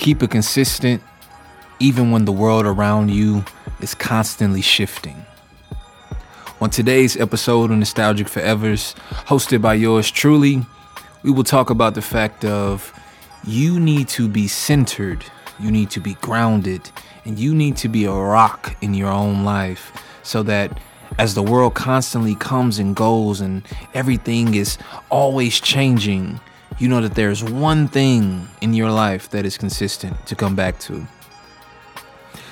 Keep it consistent even when the world around you is constantly shifting. On today's episode of Nostalgic Forevers, hosted by yours truly, we will talk about the fact of you need to be centered, you need to be grounded, and you need to be a rock in your own life so that as the world constantly comes and goes and everything is always changing, you know that there's one thing in your life that is consistent to come back to.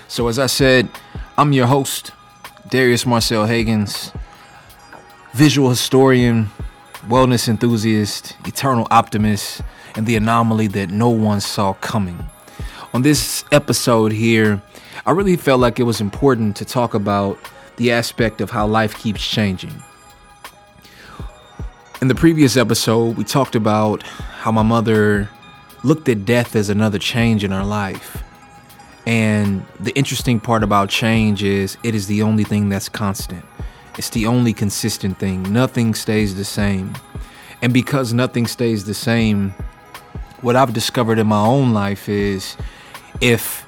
So, as I said, I'm your host, Darius Marcel Hagans, visual historian, wellness enthusiast, eternal optimist, and the anomaly that no one saw coming. On this episode here, I really felt like it was important to talk about the aspect of how life keeps changing. In the previous episode, we talked about how my mother looked at death as another change in her life. And the interesting part about change is it is the only thing that's constant. It's the only consistent thing. Nothing stays the same. And because nothing stays the same, what I've discovered in my own life is if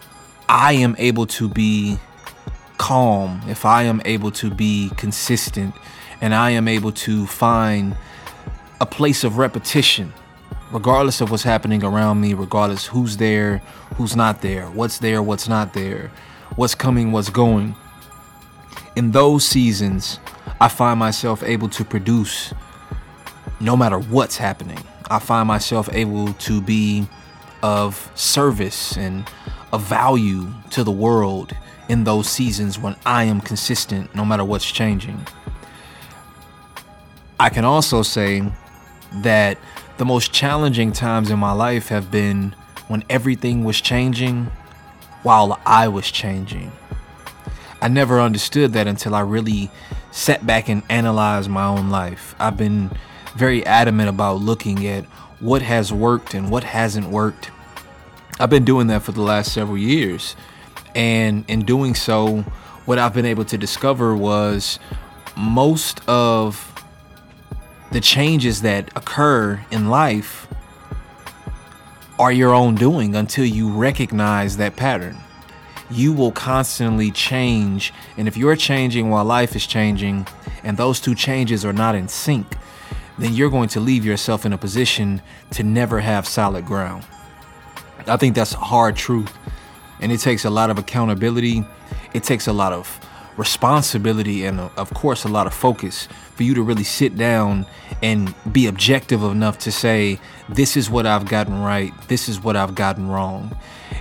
I am able to be calm, if I am able to be consistent, and I am able to find a place of repetition regardless of what's happening around me, regardless who's there, who's not there, what's there, what's not there, what's coming, what's going. In those seasons, I find myself able to produce no matter what's happening. I find myself able to be of service and of value to the world in those seasons when I am consistent no matter what's changing. I can also say that the most challenging times in my life have been when everything was changing while I was changing. I never understood that until I really sat back and analyzed my own life. I've been very adamant about looking at what has worked and what hasn't worked. I've been doing that for the last several years. And in doing so, what I've been able to discover was most of the changes that occur in life are your own doing until you recognize that pattern. You will constantly change, and if you're changing while life is changing, and those two changes are not in sync, then you're going to leave yourself in a position to never have solid ground. I think that's a hard truth, and it takes a lot of accountability. It takes a lot of responsibility and, of course, a lot of focus for you to really sit down and be objective enough to say, this is what I've gotten right, this is what I've gotten wrong.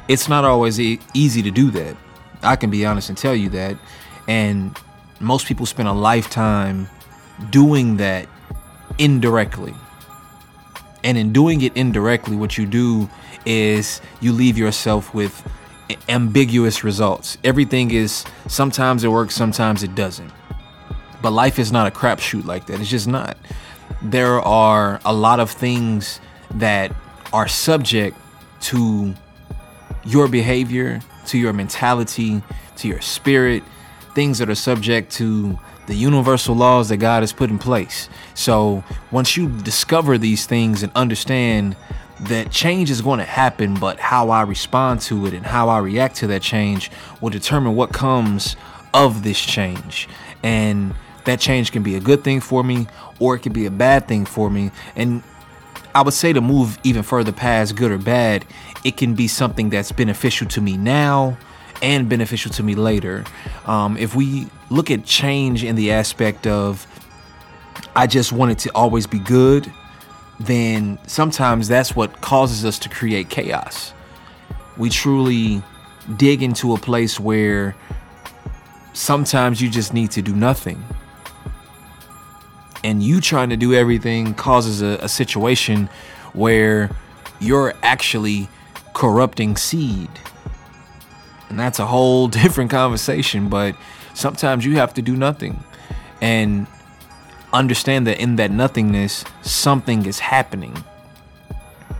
It's not always e- easy to do that. I can be honest and tell you that. And most people spend a lifetime doing that indirectly. And in doing it indirectly, what you do is you leave yourself with ambiguous results. Everything is sometimes it works, sometimes it doesn't. But life is not a crapshoot like that. It's just not. There are a lot of things that are subject to your behavior, to your mentality, to your spirit, things that are subject to the universal laws that God has put in place. So once you discover these things and understand that change is going to happen, but how I respond to it and how I react to that change will determine what comes of this change. And that change can be a good thing for me or it can be a bad thing for me. And I would say to move even further past good or bad, it can be something that's beneficial to me now and beneficial to me later. Um, if we look at change in the aspect of I just want it to always be good, then sometimes that's what causes us to create chaos. We truly dig into a place where sometimes you just need to do nothing and you trying to do everything causes a, a situation where you're actually corrupting seed. And that's a whole different conversation, but sometimes you have to do nothing and understand that in that nothingness, something is happening.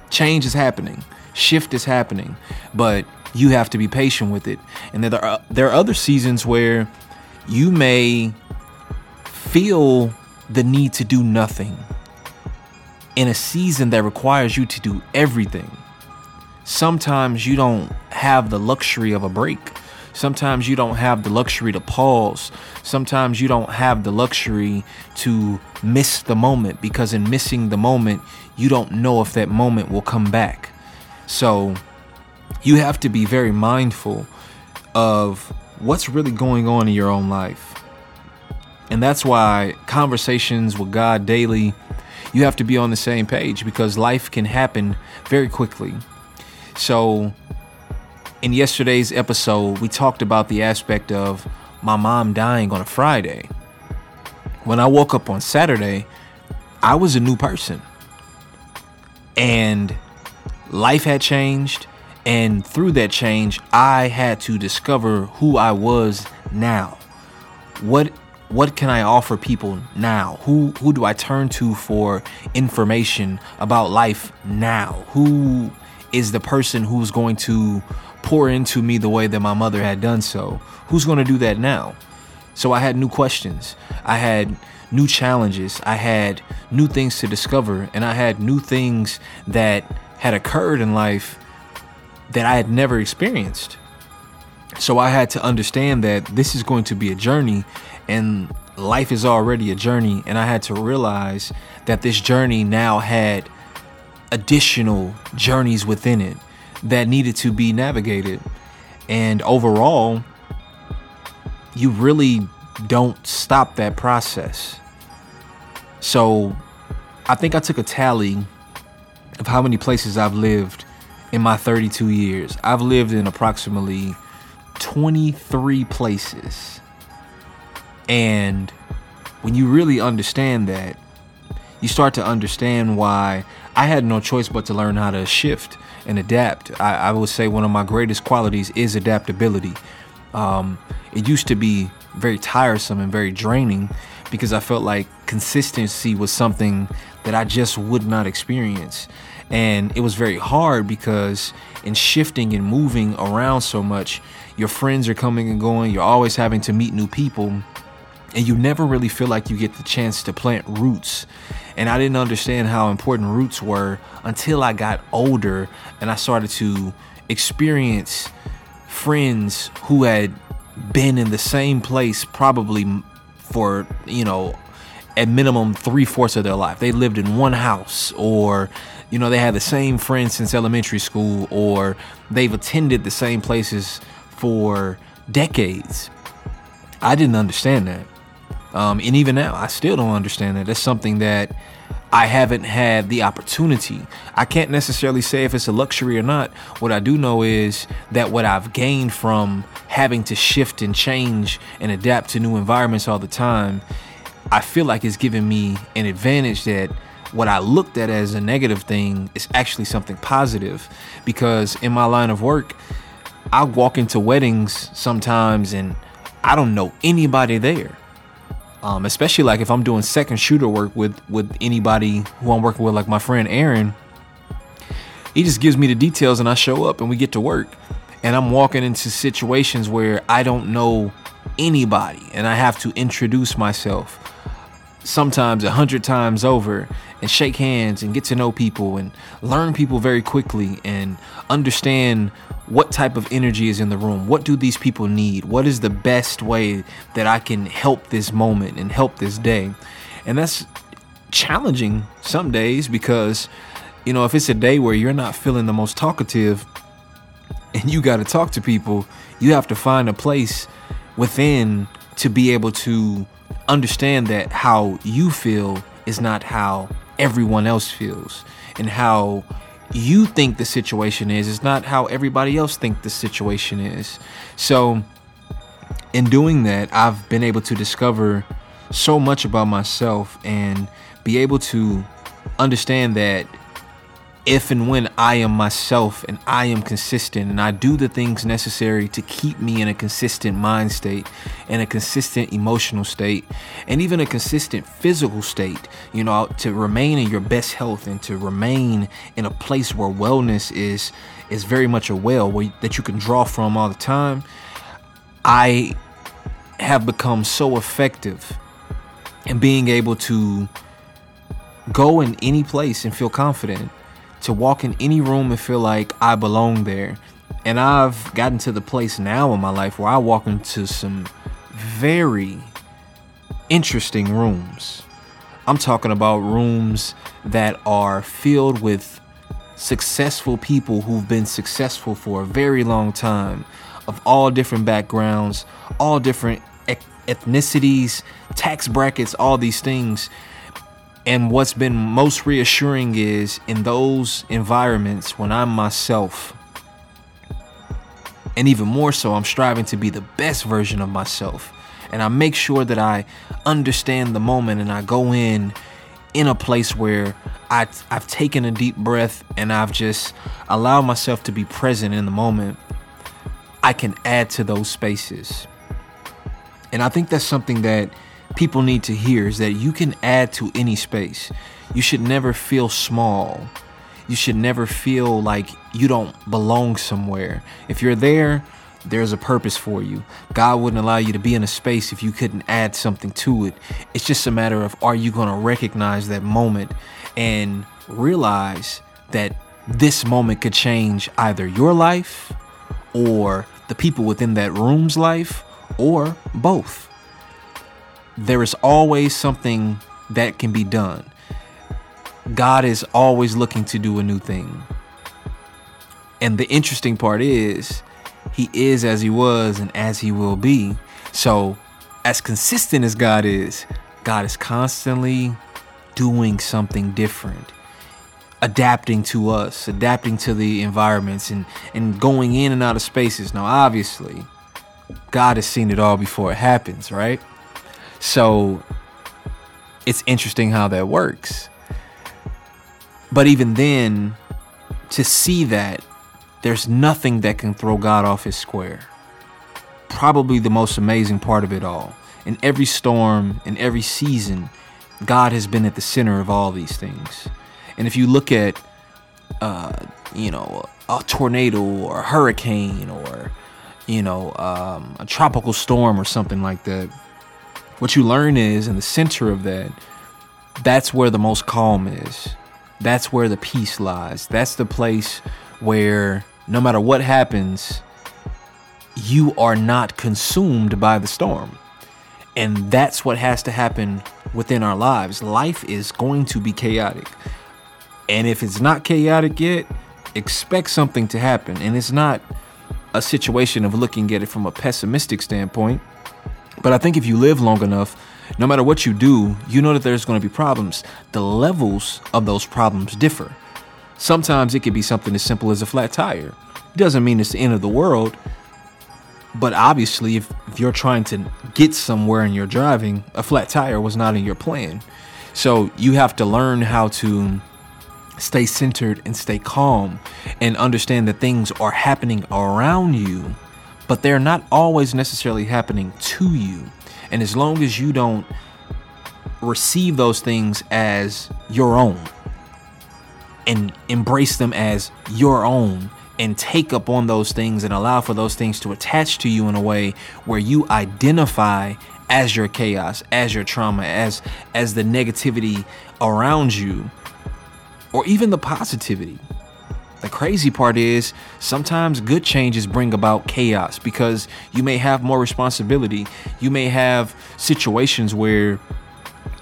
Change is happening, shift is happening, but you have to be patient with it. And there are, there are other seasons where you may feel the need to do nothing in a season that requires you to do everything. sometimes you don't have the luxury of a break. Sometimes you don't have the luxury to pause. Sometimes you don't have the luxury to miss the moment because in missing the moment, you don't know if that moment will come back. So you have to be very mindful of what's really going on in your own life. And that's why conversations with God daily, you have to be on the same page because life can happen very quickly. So in yesterday's episode, we talked about the aspect of my mom dying on a Friday. When I woke up on Saturday, I was a new person. And life had changed. And through that change, I had to discover who I was now. What what can I offer people now? Who who do I turn to for information about life now? Who is the person who's going to pour into me the way that my mother had done so. Who's going to do that now? So I had new questions. I had new challenges. I had new things to discover. And I had new things that had occurred in life that I had never experienced. So I had to understand that this is going to be a journey and life is already a journey. And I had to realize that this journey now had additional journeys within it that needed to be navigated. And overall, you really don't stop that process. So I think I took a tally of how many places I've lived in my 32 years. I've lived in approximately 23 places. And when you really understand that, you start to understand why I had no choice but to learn how to shift and adapt. I, I would say one of my greatest qualities is adaptability. Um, it used to be very tiresome and very draining because I felt like consistency was something that I just would not experience. And it was very hard because in shifting and moving around so much, your friends are coming and going, you're always having to meet new people, and you never really feel like you get the chance to plant roots. And I didn't understand how important roots were until I got older and I started to experience friends who had been in the same place probably for, you know, at minimum three fourths of their life. They lived in one house, or, you know, they had the same friends since elementary school, or they've attended the same places for decades. I didn't understand that. Um, and even now, I still don't understand that. That's something that I haven't had the opportunity. I can't necessarily say if it's a luxury or not. What I do know is that what I've gained from having to shift and change and adapt to new environments all the time, I feel like it's given me an advantage that what I looked at as a negative thing is actually something positive because in my line of work, I walk into weddings sometimes and I don't know anybody there um, especially like if I'm doing second shooter work with with anybody who I'm working with, like my friend Aaron. He just gives me the details, and I show up, and we get to work. And I'm walking into situations where I don't know anybody, and I have to introduce myself sometimes a hundred times over and shake hands and get to know people and learn people very quickly and understand what type of energy is in the room. What do these people need? What is the best way that I can help this moment and help this day? And that's challenging some days because, you know, if it's a day where you're not feeling the most talkative and you got to talk to people, you have to find a place within to be able to understand that how you feel is not how everyone else feels. And how you think the situation is is not how everybody else think the situation is. So in doing that i've been able to discover so much about myself and be able to understand that if and when I am myself and I am consistent and I do the things necessary to keep me in a consistent mind state and a consistent emotional state and even a consistent physical state, you know, to remain in your best health and to remain in a place where wellness is is very much a well where, that you can draw from all the time. I have become so effective in being able to go in any place and feel confident to walk in any room and feel like I belong there. And I've gotten to the place now in my life where I walk into some very interesting rooms. I'm talking about rooms that are filled with successful people who've been successful for a very long time, of all different backgrounds, all different ethnicities, tax brackets, all these things. And what's been most reassuring is in those environments when I'm myself, and even more so, I'm striving to be the best version of myself. And I make sure that I understand the moment and I go in in a place where I, I've taken a deep breath and I've just allowed myself to be present in the moment. I can add to those spaces. And I think that's something that people need to hear is that you can add to any space. You should never feel small. You should never feel like you don't belong somewhere. If you're there, there's a purpose for you. God wouldn't allow you to be in a space if you couldn't add something to it. It's just a matter of are you going to recognize that moment and realize that this moment could change either your life or the people within that room's life or both. There is always something that can be done. God is always looking to do a new thing. And the interesting part is, He is as He was and as He will be. So, as consistent as God is, God is constantly doing something different adapting to us, adapting to the environments and and going in and out of spaces. Now obviously, God has seen it all before it happens, right? So it's interesting how that works. But even then, to see that there's nothing that can throw God off his square. Probably the most amazing part of it all. In every storm, in every season, God has been at the center of all these things. And if you look at, uh, you know, a tornado or a hurricane or you know, um, a tropical storm or something like that, what you learn is in the center of that, that's where the most calm is. That's where the peace lies. That's the place where no matter what happens, you are not consumed by the storm. And that's what has to happen within our lives. Life is going to be chaotic. And if it's not chaotic yet, expect something to happen. And it's not a situation of looking at it from a pessimistic standpoint. But I think if you live long enough, no matter what you do, you know that there's going to be problems. The levels of those problems differ. Sometimes it could be something as simple as a flat tire. It doesn't mean it's the end of the world. But obviously, if, if you're trying to get somewhere and you're driving, a flat tire was not in your plan. So you have to learn how to stay centered and stay calm and understand that things are happening around you, but they're not always necessarily happening to you. And as long as you don't receive those things as your own and embrace them as your own and take up on those things and allow for those things to attach to you in a way where you identify as your chaos, as your trauma, as as the negativity around you, or even the positivity. The crazy part is sometimes good changes bring about chaos because you may have more responsibility. You may have situations where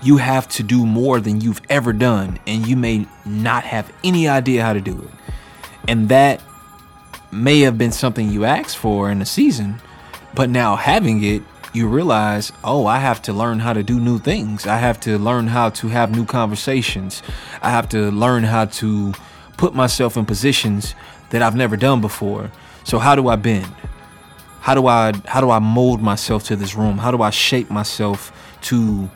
you have to do more than you've ever done and you may not have any idea how to do it. And that may have been something you asked for in the season, but now having it you realize, oh, I have to learn how to do new things. I have to learn how to have new conversations. I have to learn how to put myself in positions that I've never done before. So how do I bend? How do I how do I mold myself to this room? How do I shape myself to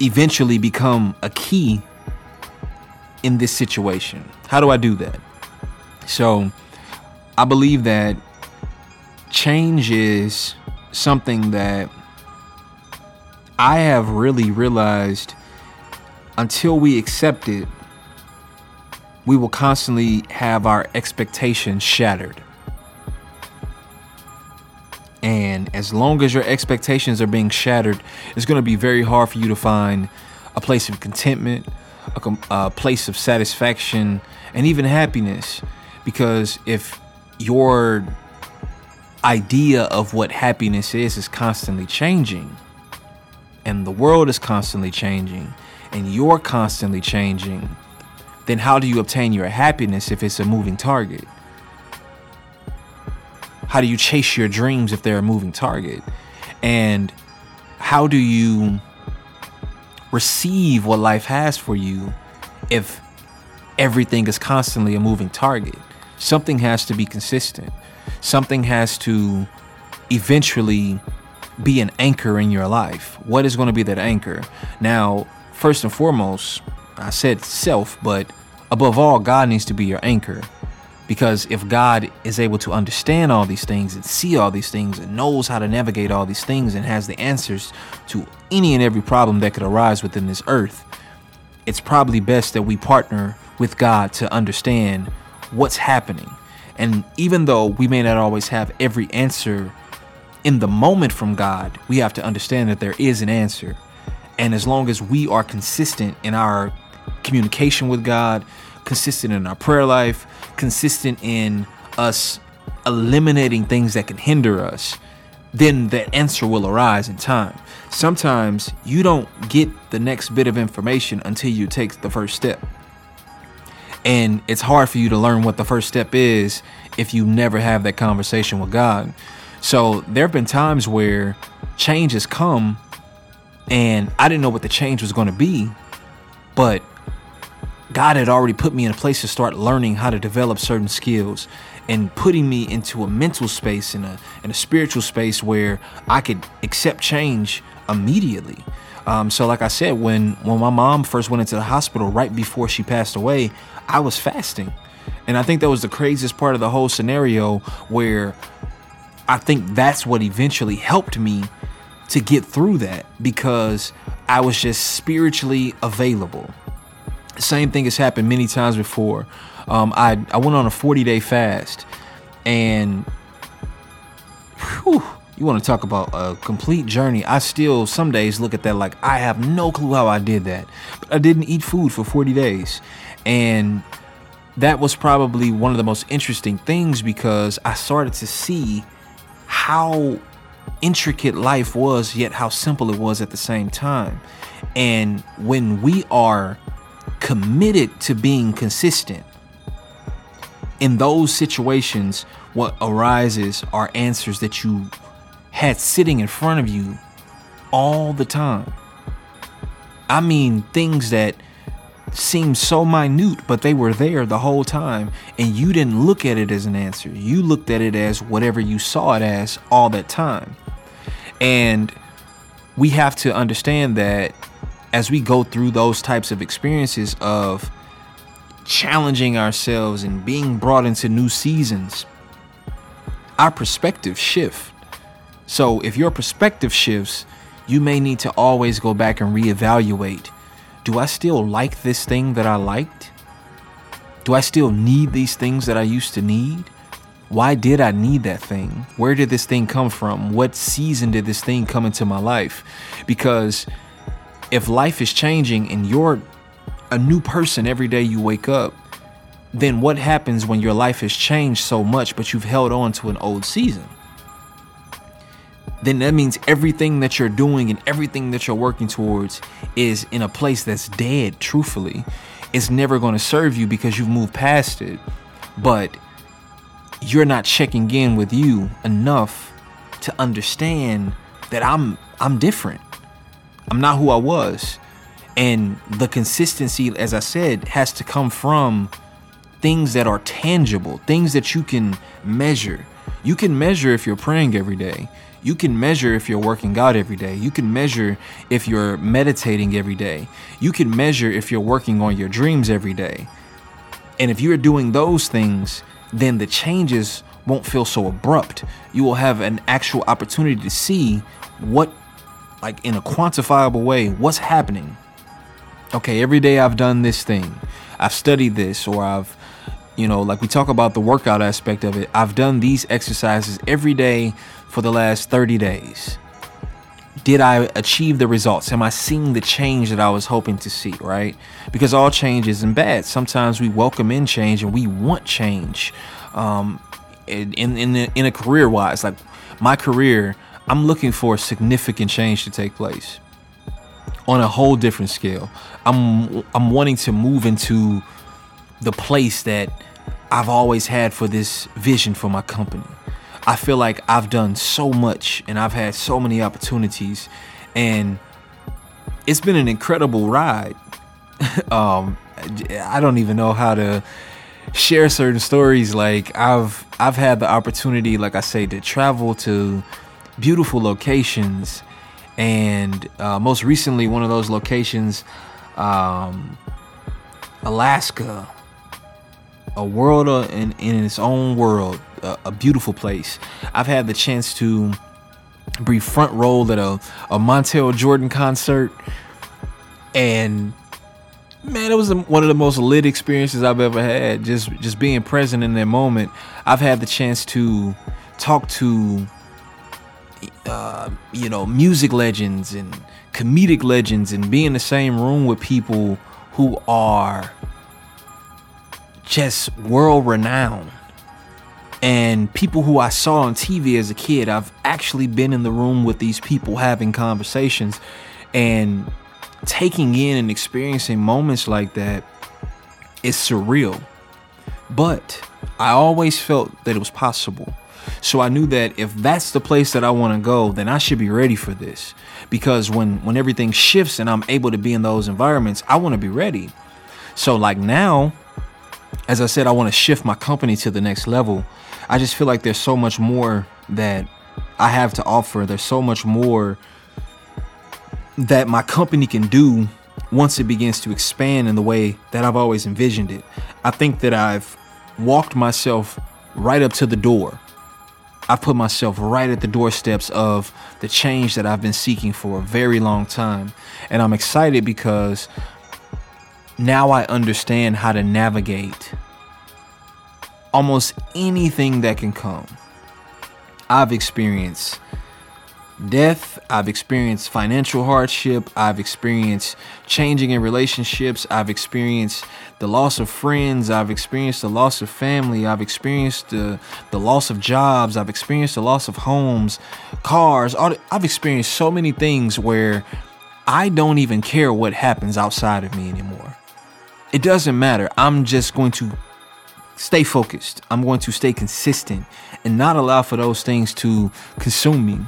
eventually become a key in this situation? How do I do that? So I believe that change is something that I have really realized until we accept it, we will constantly have our expectations shattered. And as long as your expectations are being shattered, it's going to be very hard for you to find a place of contentment, a, a place of satisfaction and even happiness. Because if your idea of what happiness is is constantly changing, and the world is constantly changing, and you're constantly changing, then how do you obtain your happiness if it's a moving target? How do you chase your dreams if they're a moving target? And how do you receive what life has for you if everything is constantly a moving target? Something has to be consistent. Something has to eventually be an anchor in your life. What is going to be that anchor? Now, first and foremost, I said self, but above all, God needs to be your anchor. Because if God is able to understand all these things and see all these things and knows how to navigate all these things and has the answers to any and every problem that could arise within this earth, it's probably best that we partner with God to understand what's happening. And even though we may not always have every answer in the moment from God, we have to understand that there is an answer. And as long as we are consistent in our communication with God, consistent in our prayer life, consistent in us eliminating things that can hinder us, then that answer will arise in time. Sometimes you don't get the next bit of information until you take the first step. And it's hard for you to learn what the first step is if you never have that conversation with God. So there have been times where change has come and I didn't know what the change was going to be, but God had already put me in a place to start learning how to develop certain skills and putting me into a mental space and a, in a spiritual space where I could accept change immediately. Um, so, like I said, when when my mom first went into the hospital right before she passed away, I was fasting, and I think that was the craziest part of the whole scenario. Where I think that's what eventually helped me to get through that because I was just spiritually available. Same thing has happened many times before. Um, I I went on a 40 day fast, and whew, you want to talk about a complete journey. I still some days look at that like I have no clue how I did that, but I didn't eat food for 40 days, and that was probably one of the most interesting things because I started to see how intricate life was, yet how simple it was at the same time. And when we are committed to being consistent. In those situations, what arises are answers that you had sitting in front of you all the time. I mean, things that seem so minute, but they were there the whole time, and you didn't look at it as an answer. You looked at it as whatever you saw it as all that time. And we have to understand that as we go through those types of experiences of challenging ourselves and being brought into new seasons, our perspective shift. So if your perspective shifts, you may need to always go back and reevaluate. Do I still like this thing that I liked? Do I still need these things that I used to need? Why did I need that thing? Where did this thing come from? What season did this thing come into my life? Because if life is changing and you're a new person every day you wake up, then what happens when your life has changed so much but you've held on to an old season? Then that means everything that you're doing and everything that you're working towards is in a place that's dead, truthfully. It's never going to serve you because you've moved past it. But you're not checking in with you enough to understand that I'm I'm different. I'm not who I was. And the consistency, as I said, has to come from things that are tangible, things that you can measure. You can measure if you're praying every day. You can measure if you're working out every day. You can measure if you're meditating every day. You can measure if you're working on your dreams every day. And if you're doing those things, then the changes won't feel so abrupt. You will have an actual opportunity to see what like in a quantifiable way what's happening okay every day i've done this thing i've studied this or i've you know like we talk about the workout aspect of it i've done these exercises every day for the last 30 days did I achieve the results? Am I seeing the change that I was hoping to see, right? Because all change isn't bad. Sometimes we welcome in change and we want change. Um, in in in, in a career wise, like my career, I'm looking for a significant change to take place on a whole different scale. I'm I'm wanting to move into the place that I've always had for this vision for my company. I feel like I've done so much and I've had so many opportunities and it's been an incredible ride. um I don't even know how to share certain stories like I've I've had the opportunity like I say to travel to beautiful locations and uh, most recently one of those locations um, alaska. A world uh, in, in its own world a, beautiful place. I've had the chance to be front row at a, a montel jordan concert and man it was one of the most lit experiences i've ever had. Just just being present in that moment. I've had the chance to talk to uh, you know, music legends and comedic legends and be in the same room with people who are just world renowned and people who I saw on TV as a kid. I've actually been in the room with these people having conversations and taking in and experiencing moments like that is surreal. But I always felt that it was possible. So I knew that if that's the place that I want to go, then I should be ready for this. Because when when everything shifts and I'm able to be in those environments, I want to be ready. So like now, as I said, I want to shift my company to the next level. I just feel like there's so much more that I have to offer. There's so much more that my company can do once it begins to expand in the way that I've always envisioned it. I think that I've walked myself right up to the door I've put myself right at the doorsteps of the change that I've been seeking for a very long time. And I'm excited because now I understand how to navigate almost anything that can come. I've experienced death. I've experienced financial hardship. I've experienced changing in relationships. I've experienced the loss of friends. I've experienced the loss of family. I've experienced the, the loss of jobs. I've experienced the loss of homes, cars. I've experienced so many things where I don't even care what happens outside of me anymore. It doesn't matter. I'm just going to stay focused. I'm going to stay consistent and not allow for those things to consume me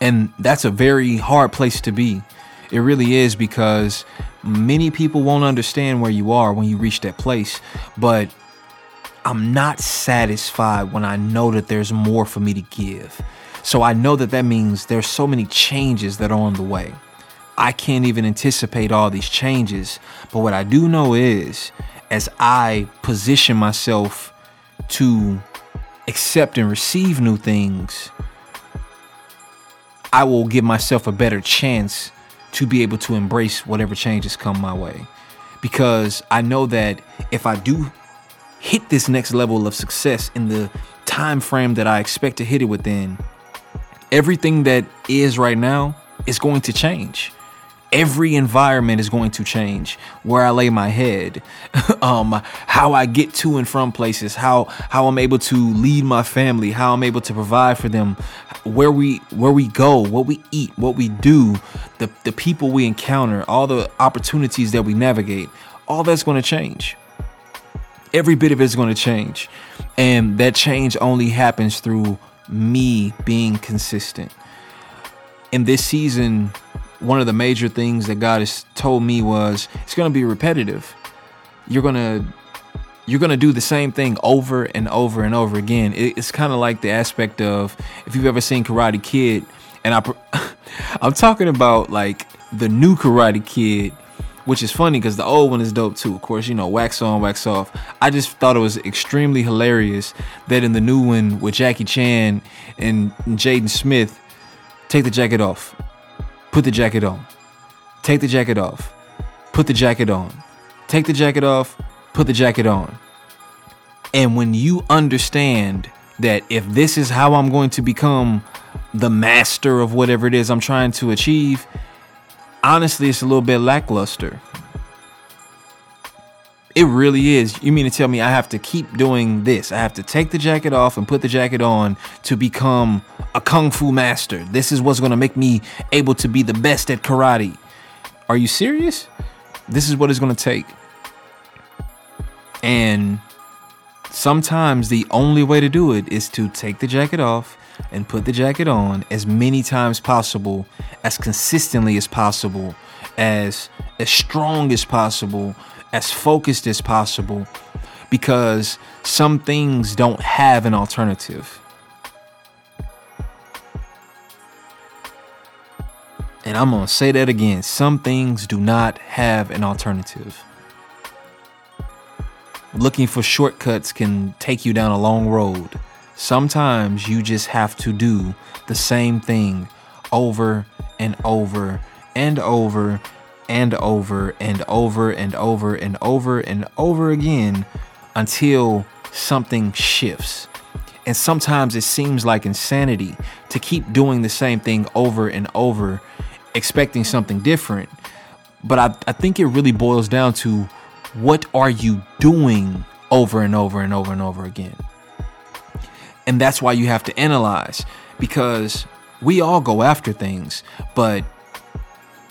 and that's a very hard place to be. It really is because many people won't understand where you are when you reach that place. But I'm not satisfied when I know that there's more for me to give. So I know that that means there's so many changes that are on the way. I can't even anticipate all these changes. But what I do know is as I position myself to accept and receive new things, I will give myself a better chance to be able to embrace whatever changes come my way. Because I know that if I do hit this next level of success in the time frame that I expect to hit it within, everything that is right now is going to change every environment is going to change where i lay my head um how i get to and from places how how i'm able to lead my family how i'm able to provide for them where we where we go what we eat what we do the the people we encounter all the opportunities that we navigate all that's going to change. Every bit of it is going to change. And that change only happens through me being consistent. In this season one of the major things that God has told me was it's going to be repetitive. You're going to you're going to do the same thing over and over and over again. It's kind of like the aspect of if you've ever seen Karate Kid and I I'm talking about like the new Karate Kid which is funny because the old one is dope too. Of course, you know, wax on, wax off. I just thought it was extremely hilarious that in the new one with Jackie Chan and Jaden Smith, take the jacket off. Put the jacket on. Take the jacket off. Put the jacket on. Take the jacket off. Put the jacket on. And when you understand that if this is how I'm going to become the master of whatever it is I'm trying to achieve, honestly, it's a little bit lackluster. It really is. You mean to tell me I have to keep doing this? I have to take the jacket off and put the jacket on to become a kung fu master. This is what's going to make me able to be the best at karate. Are you serious? This is what it's going to take. And sometimes the only way to do it is to take the jacket off and put the jacket on as many times possible, as consistently as possible, as as strong as possible, as focused as possible because some things don't have an alternative. And I'm going to say that again. Some things do not have an alternative. Looking for shortcuts can take you down a long road. Sometimes you just have to do the same thing over and over and over and over and over and over and over and over again until something shifts. And sometimes it seems like insanity to keep doing the same thing over and over expecting something different. But I, I think it really boils down to what are you doing over and over and over and over again? And that's why you have to analyze because we all go after things, but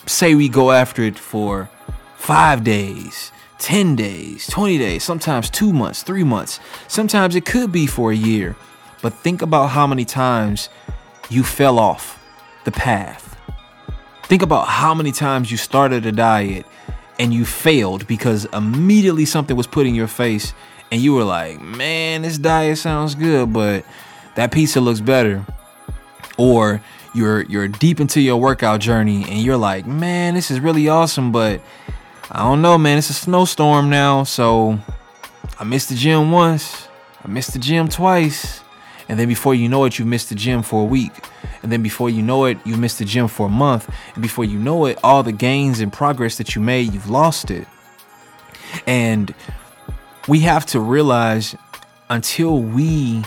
say we go after it for five days, 10 days, 20 days, sometimes two months, three months, sometimes it could be for a year. But think about how many times you fell off the path Think about how many times you started a diet and you failed because immediately something was put in your face and you were like, man, this diet sounds good, but that pizza looks better. Or you're you're deep into your workout journey and you're like, man, this is really awesome, but I don't know, man, it's a snowstorm now, so I missed the gym once, I missed the gym twice, and then before you know it, you missed the gym for a week. And then before you know it, you missed the gym for a month. And before you know it, all the gains and progress that you made, you've lost it. And we have to realize until we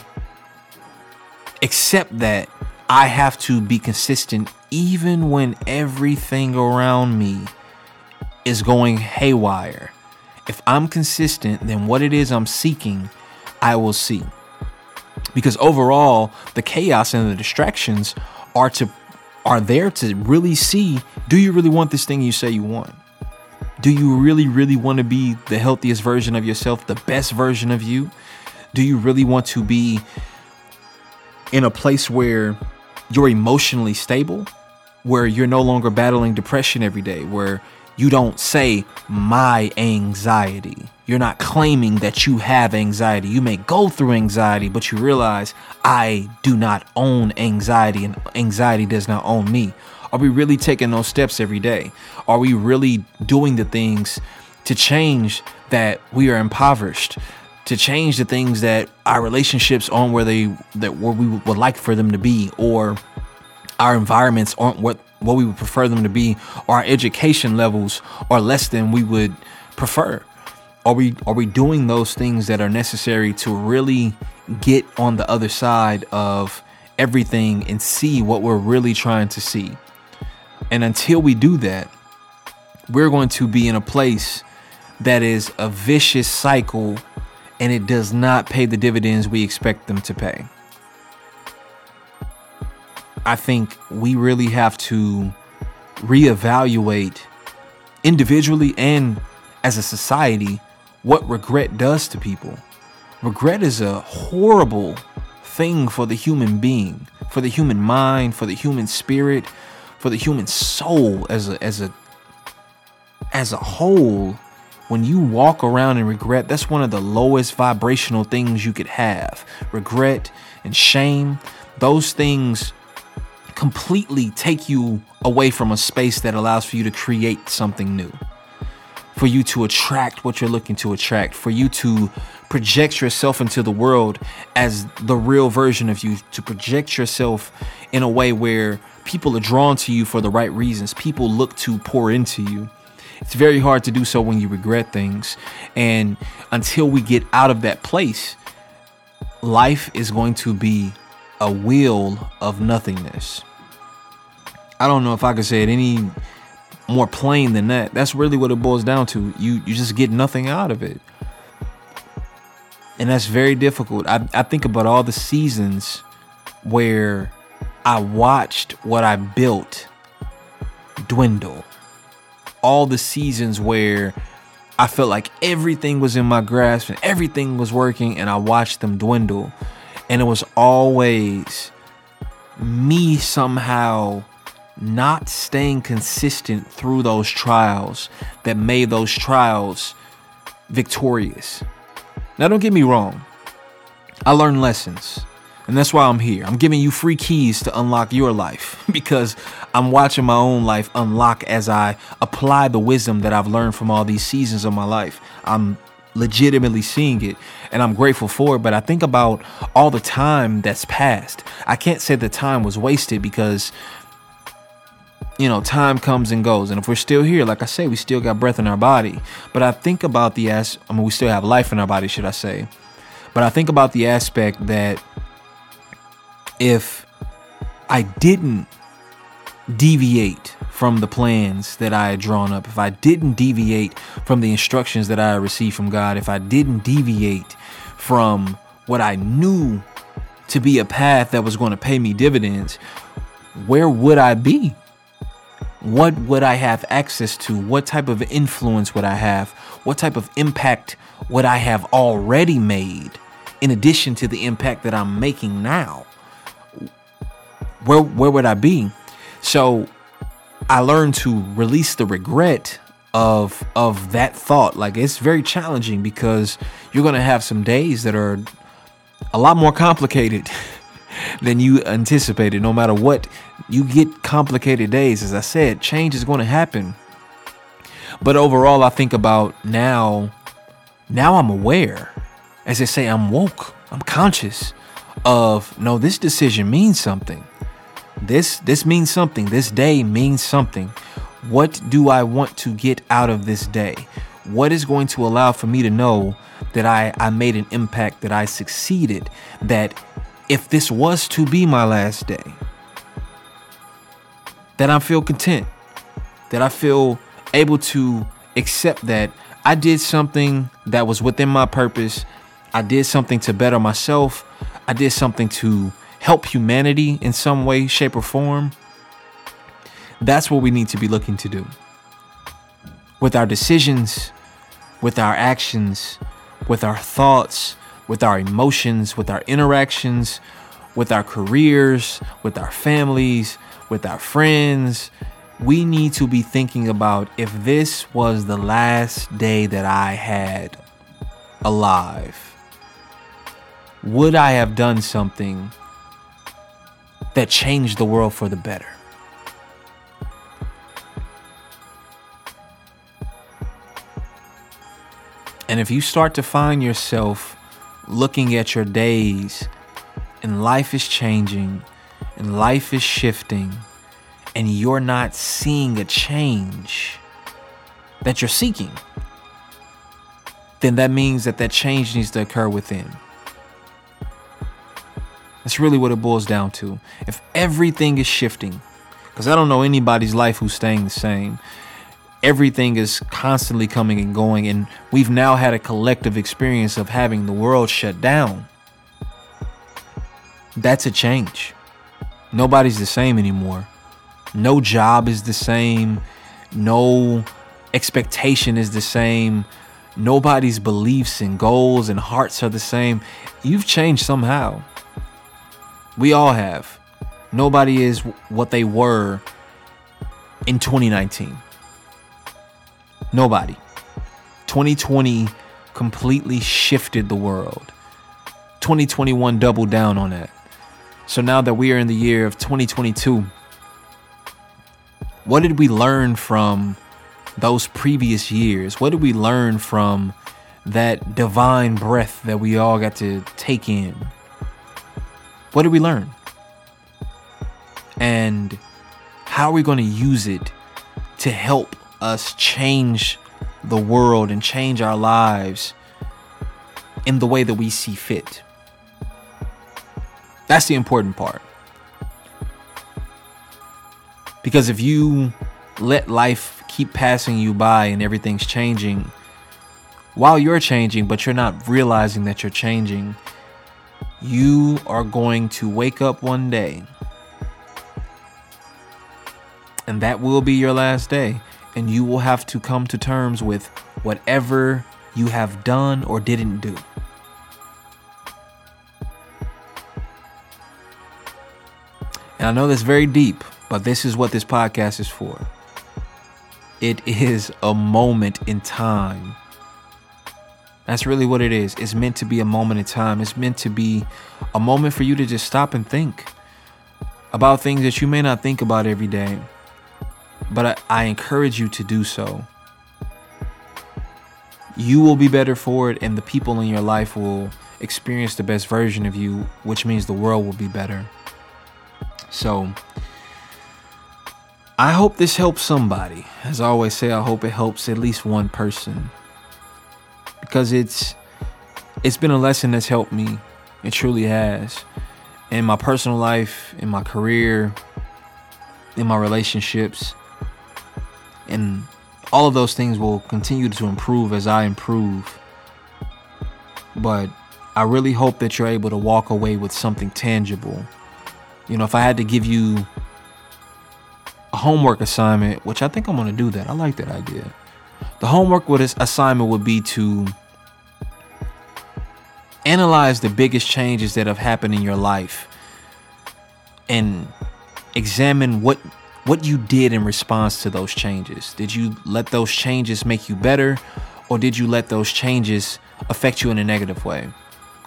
accept that I have to be consistent even when everything around me is going haywire. If I'm consistent, then what it is I'm seeking, I will see. Because overall the chaos and the distractions are to are there to really see do you really want this thing you say you want? Do you really really want to be the healthiest version of yourself the best version of you? Do you really want to be in a place where you're emotionally stable where you're no longer battling depression every day where you don't say my anxiety. You're not claiming that you have anxiety. You may go through anxiety, but you realize I do not own anxiety and anxiety does not own me. Are we really taking those steps every day? Are we really doing the things to change that we are impoverished? To change the things that our relationships aren't where they that where we would like for them to be, or our environments aren't what what we would prefer them to be, or our education levels are less than we would prefer. Are we are we doing those things that are necessary to really get on the other side of everything and see what we're really trying to see? And until we do that, we're going to be in a place that is a vicious cycle and it does not pay the dividends we expect them to pay. I think we really have to reevaluate individually and as a society what regret does to people. Regret is a horrible thing for the human being, for the human mind, for the human spirit, for the human soul as a as a as a whole. When you walk around in regret, that's one of the lowest vibrational things you could have. Regret and shame, those things completely take you away from a space that allows for you to create something new, for you to attract what you're looking to attract, for you to project yourself into the world as the real version of you, to project yourself in a way where people are drawn to you for the right reasons, people look to pour into you. It's very hard to do so when you regret things. And until we get out of that place, life is going to be a wheel of nothingness. I don't know if I could say it any more plain than that. That's really what it boils down to. You you just get nothing out of it. And that's very difficult. I, I think about all the seasons where I watched what I built dwindle. All the seasons where I felt like everything was in my grasp and everything was working, and I watched them dwindle. And it was always me somehow not staying consistent through those trials that made those trials victorious. Now, don't get me wrong, I learned lessons. And that's why I'm here. I'm giving you free keys to unlock your life because I'm watching my own life unlock as I apply the wisdom that I've learned from all these seasons of my life. I'm legitimately seeing it and I'm grateful for it. But I think about all the time that's passed. I can't say the time was wasted because you know, time comes and goes. And if we're still here, like I say, we still got breath in our body. But I think about the as I mean, we still have life in our body, should I say? But I think about the aspect that if I didn't deviate from the plans that I had drawn up, if I didn't deviate from the instructions that I received from God, if I didn't deviate from what I knew to be a path that was going to pay me dividends, where would I be? What would I have access to? What type of influence would I have? What type of impact would I have already made in addition to the impact that I'm making now? Where where would I be? So I learned to release the regret of of that thought. Like it's very challenging because you're to have some days that are a lot more complicated than you anticipated. No matter what, you get complicated days. As I said, change is to happen. But overall, I think about now, now I'm aware. As they say, I'm woke. I'm conscious of no, this decision means something. This this means something. This day means something. What do I want to get out of this day? What is going to allow for me to know that I, I made an impact, that I succeeded, that if this was to be my last day, that I feel content, that I feel able to accept that I did something that was within my purpose. I did something to better myself. I did something to help humanity in some way, shape, or form. That's what we need to be looking to do. With our decisions, with our actions, with our thoughts, with our emotions, with our interactions, with our careers, with our families, with our friends. We need to be thinking about if this was the last day that I had alive, would I have done something that changed the world for the better? And if you start to find yourself looking at your days and life is changing and life is shifting and you're not seeing a change that you're seeking, then that means that that change needs to occur within. That's really what it boils down to. If everything is shifting, because I don't know anybody's life who's staying the same everything is constantly coming and going and we've now had a collective experience of having the world shut down that's a change. Nobody's the same anymore. No job is the same. No expectation is the same. Nobody's beliefs and goals and hearts are the same. You've changed somehow we all have nobody is what they were in 2019 Nobody. 2020 completely shifted the world. 2021 doubled down on that. So now that we are in the year of 2022, what did we learn from those previous years? What did we learn from that divine breath that we all got to take in? What did we learn? And how are we going to use it to help us change the world and change our lives in the way that we see fit. That's the important part. Because if you let life keep passing you by and everything's changing while you're changing, but you're not realizing that you're changing, you are going to wake up one day and that will be your last day. And you will have to come to terms with whatever you have done or didn't do. And I know that's very deep, but this is what this podcast is for. It is a moment in time. That's really what it is. It's meant to be a moment in time. It's meant to be a moment for you to just stop and think about things that you may not think about every day. But I, I encourage you to do so. You will be better for it, and the people in your life will experience the best version of you, which means the world will be better. So, I hope this helps somebody. As I always say, I hope it helps at least one person. Because it's it's been a lesson that's helped me. It truly has. In my personal life, in my career, in my relationships. And all of those things will continue to improve as I improve. But I really hope that you're able to walk away with something tangible you know, if I had to give you a homework assignment, which I think I'm going to do that. I like that idea. The homework with this assignment would be to analyze the biggest changes that have happened in your life and examine what what you did in response to those changes. Did you let those changes make you better or did you let those changes affect you in a negative way?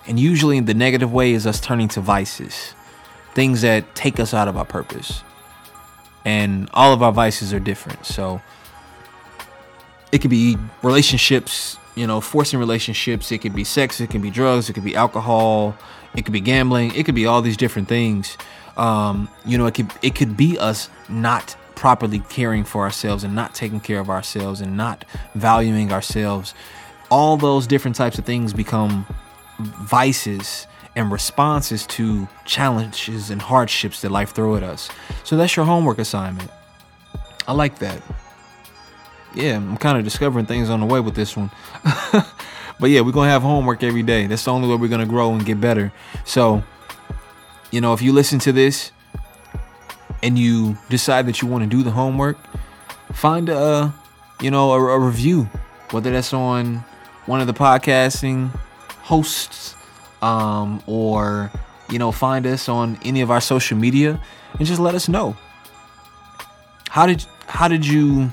And usually the negative way is us turning to vices things that take us out of our purpose. And all of our vices are different. So it could be relationships, you know, forcing relationships. It could be sex. It could be drugs. It could be alcohol. It could be gambling. It could be all these different things. Um, you know, it could it could be us not properly caring for ourselves and not taking care of ourselves and not valuing ourselves. All those different types of things become vices and responses to challenges and hardships that life throw at us. So that's your homework assignment. I like that. Yeah, I'm kind of discovering things on the way with this one. but yeah, we're to have homework every day. That's the only way we're to grow and get better. So, you know, if you listen to this and you decide that you want to do the homework, find a, you know, a, a review, whether that's on one of the podcasting hosts um, or you know find us on any of our social media and just let us know how did how did you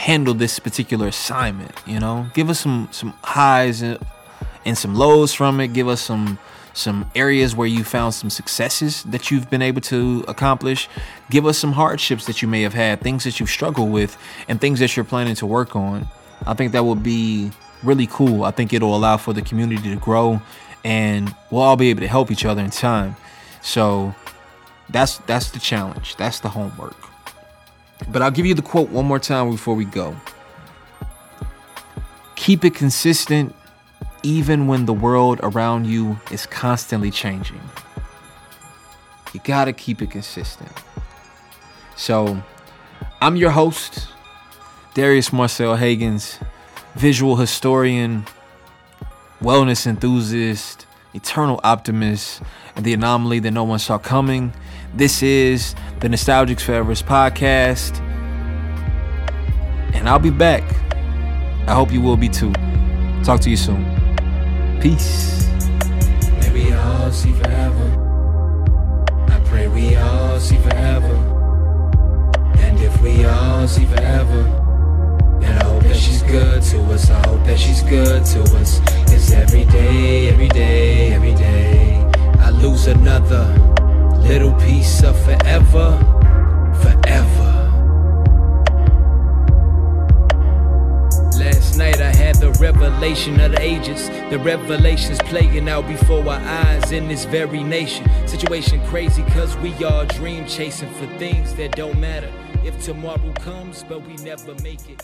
handle this particular assignment you know give us some some highs and, and some lows from it give us some some areas where you found some successes that you've been able to accomplish give us some hardships that you may have had things that you've struggled with and things that you're planning to work on i think that would be really cool i think it'll allow for the community to grow and we'll all be able to help each other in time. So that's that's the challenge. That's the homework. But I'll give you the quote one more time before we go. Keep it consistent even when the world around you is constantly changing. You got to keep it consistent. So, I'm your host, Darius Marcel Hagans, visual historian, wellness enthusiast, eternal optimist, and the anomaly that no one saw coming. This is the Nostalgics Forever's podcast, and I'll be back. I hope you will be too. Talk to you soon. Peace. May we all see forever. I pray we all see forever. And if we all see forever, and I hope that she's good to us. I hope that she's good to us. It's every day, every day, every day. I lose another little piece of forever, forever. Last night I had the revelation of the ages. The revelations playing out before our eyes in this very nation. Situation crazy cause we all dream chasing for things that don't matter. If tomorrow comes, but we never make it.